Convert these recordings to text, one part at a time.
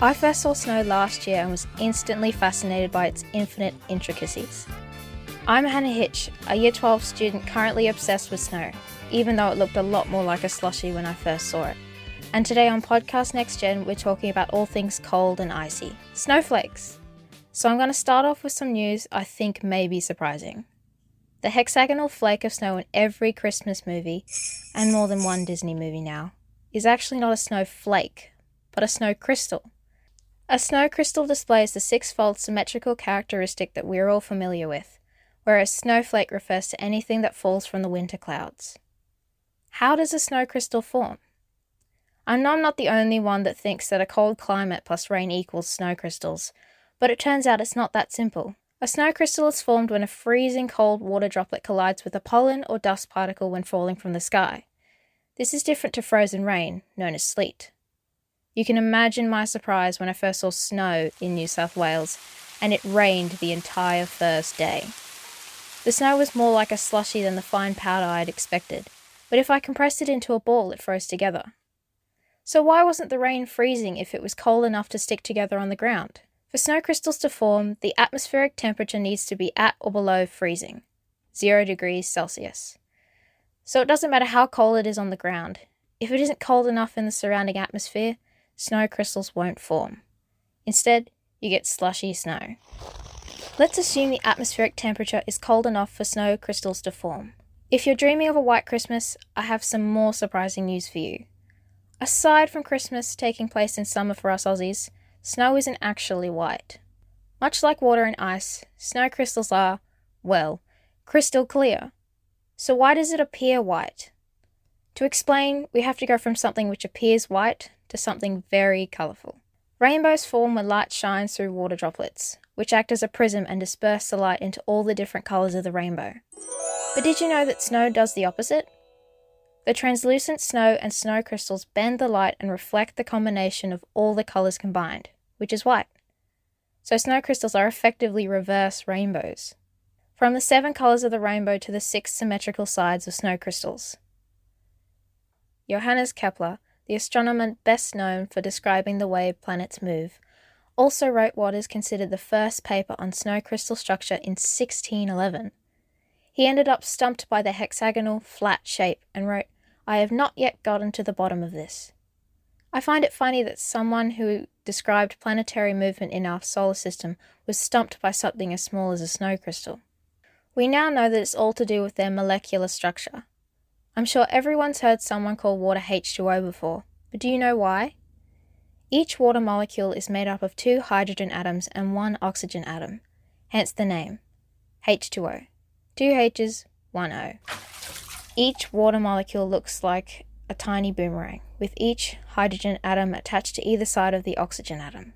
I first saw snow last year and was instantly fascinated by its infinite intricacies. I'm Hannah Hitch, a Year 12 student currently obsessed with snow, even though it looked a lot more like a slushy when I first saw it. And today on Podcast Next Gen, we're talking about all things cold and icy snowflakes. So I'm going to start off with some news I think may be surprising. The hexagonal flake of snow in every Christmas movie, and more than one Disney movie now, is actually not a snowflake, but a snow crystal. A snow crystal displays the six-fold symmetrical characteristic that we're all familiar with, whereas snowflake refers to anything that falls from the winter clouds. How does a snow crystal form? I know I'm not the only one that thinks that a cold climate plus rain equals snow crystals, but it turns out it's not that simple. A snow crystal is formed when a freezing cold water droplet collides with a pollen or dust particle when falling from the sky. This is different to frozen rain, known as sleet. You can imagine my surprise when I first saw snow in New South Wales and it rained the entire first day. The snow was more like a slushy than the fine powder I had expected, but if I compressed it into a ball, it froze together. So, why wasn't the rain freezing if it was cold enough to stick together on the ground? For snow crystals to form, the atmospheric temperature needs to be at or below freezing, 0 degrees Celsius. So, it doesn't matter how cold it is on the ground. If it isn't cold enough in the surrounding atmosphere, snow crystals won't form. Instead, you get slushy snow. Let's assume the atmospheric temperature is cold enough for snow crystals to form. If you're dreaming of a white Christmas, I have some more surprising news for you. Aside from Christmas taking place in summer for us Aussies, snow isn't actually white. Much like water and ice, snow crystals are, well, crystal clear. So why does it appear white? To explain, we have to go from something which appears white to something very colourful. Rainbows form when light shines through water droplets, which act as a prism and disperse the light into all the different colours of the rainbow. But did you know that snow does the opposite? The translucent snow and snow crystals bend the light and reflect the combination of all the colours combined, which is white. So snow crystals are effectively reverse rainbows. From the seven colours of the rainbow to the six symmetrical sides of snow crystals. Johannes Kepler, the astronomer best known for describing the way planets move, also wrote what is considered the first paper on snow crystal structure in 1611. He ended up stumped by the hexagonal, flat shape and wrote, I have not yet gotten to the bottom of this. I find it funny that someone who described planetary movement in our solar system was stumped by something as small as a snow crystal. We now know that it's all to do with their molecular structure. I'm sure everyone's heard someone call water H2O before, but do you know why? Each water molecule is made up of two hydrogen atoms and one oxygen atom, hence the name H2O. Two H's, one O. Each water molecule looks like a tiny boomerang, with each hydrogen atom attached to either side of the oxygen atom.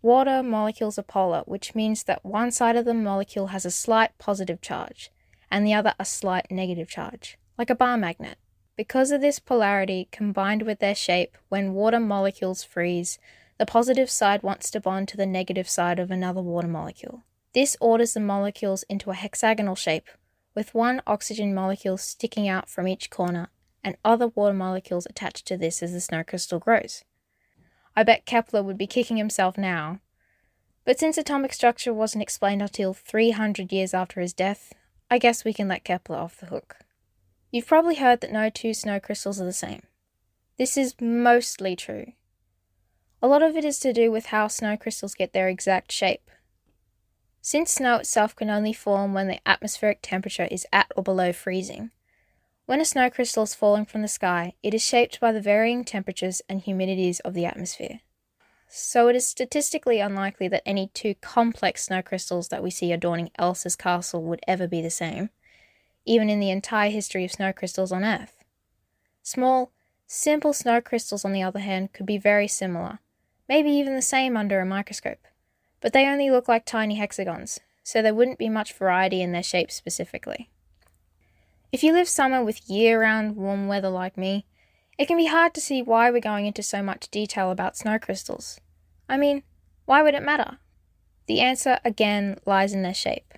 Water molecules are polar, which means that one side of the molecule has a slight positive charge and the other a slight negative charge like a bar magnet. Because of this polarity combined with their shape, when water molecules freeze, the positive side wants to bond to the negative side of another water molecule. This orders the molecules into a hexagonal shape, with one oxygen molecule sticking out from each corner and other water molecules attached to this as the snow crystal grows. I bet Kepler would be kicking himself now. But since atomic structure wasn't explained until 300 years after his death, I guess we can let Kepler off the hook. You've probably heard that no two snow crystals are the same. This is mostly true. A lot of it is to do with how snow crystals get their exact shape. Since snow itself can only form when the atmospheric temperature is at or below freezing, when a snow crystal is falling from the sky, it is shaped by the varying temperatures and humidities of the atmosphere. So it is statistically unlikely that any two complex snow crystals that we see adorning Elsa's castle would ever be the same even in the entire history of snow crystals on Earth. Small, simple snow crystals, on the other hand, could be very similar, maybe even the same under a microscope, but they only look like tiny hexagons, so there wouldn't be much variety in their shape specifically. If you live somewhere with year round warm weather like me, it can be hard to see why we're going into so much detail about snow crystals. I mean, why would it matter? The answer, again, lies in their shape.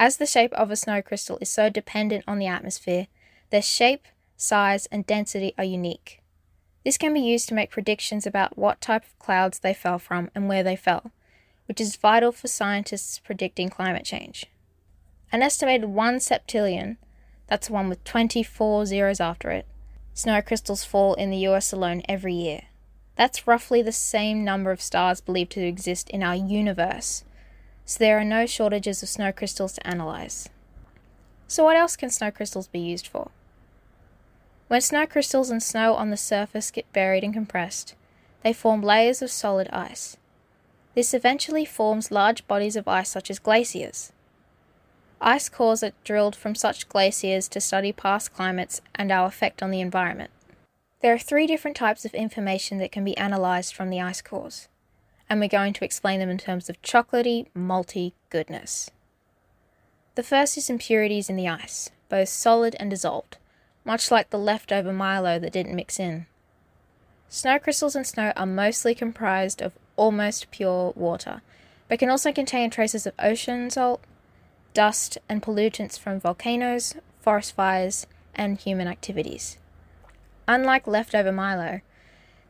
As the shape of a snow crystal is so dependent on the atmosphere, their shape, size, and density are unique. This can be used to make predictions about what type of clouds they fell from and where they fell, which is vital for scientists predicting climate change. An estimated 1 septillion, that's one with 24 zeros after it, snow crystals fall in the US alone every year. That's roughly the same number of stars believed to exist in our universe, so there are no shortages of snow crystals to analyze. So, what else can snow crystals be used for? When snow crystals and snow on the surface get buried and compressed, they form layers of solid ice. This eventually forms large bodies of ice such as glaciers. Ice cores are drilled from such glaciers to study past climates and our effect on the environment. There are three different types of information that can be analysed from the ice cores, and we're going to explain them in terms of chocolatey, malty goodness. The first is impurities in the ice, both solid and dissolved, much like the leftover Milo that didn't mix in. Snow crystals and snow are mostly comprised of almost pure water, but can also contain traces of ocean salt, dust, and pollutants from volcanoes, forest fires, and human activities. Unlike leftover Milo,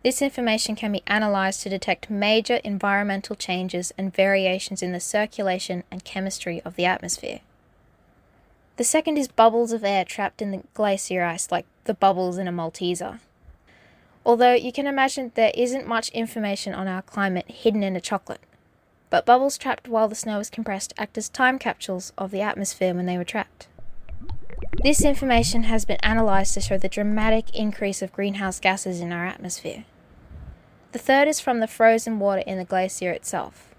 this information can be analysed to detect major environmental changes and variations in the circulation and chemistry of the atmosphere. The second is bubbles of air trapped in the glacier ice, like the bubbles in a Malteser. Although you can imagine there isn't much information on our climate hidden in a chocolate but bubbles trapped while the snow was compressed act as time capsules of the atmosphere when they were trapped. This information has been analysed to show the dramatic increase of greenhouse gases in our atmosphere. The third is from the frozen water in the glacier itself.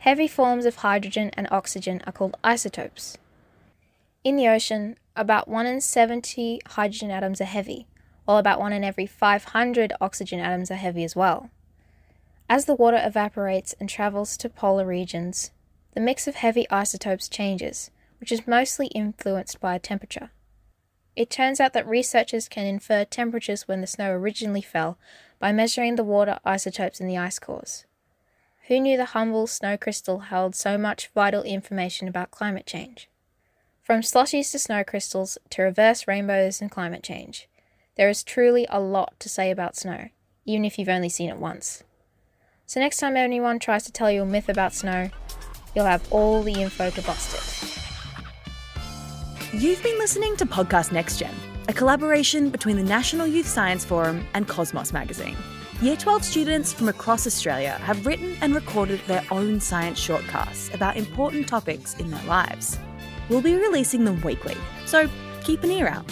Heavy forms of hydrogen and oxygen are called isotopes. In the ocean, about 1 in 70 hydrogen atoms are heavy, while about 1 in every 500 oxygen atoms are heavy as well. As the water evaporates and travels to polar regions, the mix of heavy isotopes changes, which is mostly influenced by temperature. It turns out that researchers can infer temperatures when the snow originally fell by measuring the water isotopes in the ice cores. Who knew the humble snow crystal held so much vital information about climate change? From slushies to snow crystals to reverse rainbows and climate change, there is truly a lot to say about snow, even if you've only seen it once. So next time anyone tries to tell you a myth about snow, you'll have all the info to bust it. You've been listening to Podcast NextGen, a collaboration between the National Youth Science Forum and Cosmos magazine. Year 12 students from across Australia have written and recorded their own science shortcasts about important topics in their lives. We'll be releasing them weekly, so keep an ear out.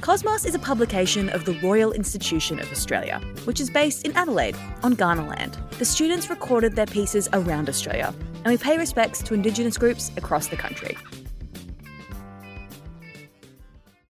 Cosmos is a publication of the Royal Institution of Australia, which is based in Adelaide on Kaurna land. The students recorded their pieces around Australia, and we pay respects to Indigenous groups across the country.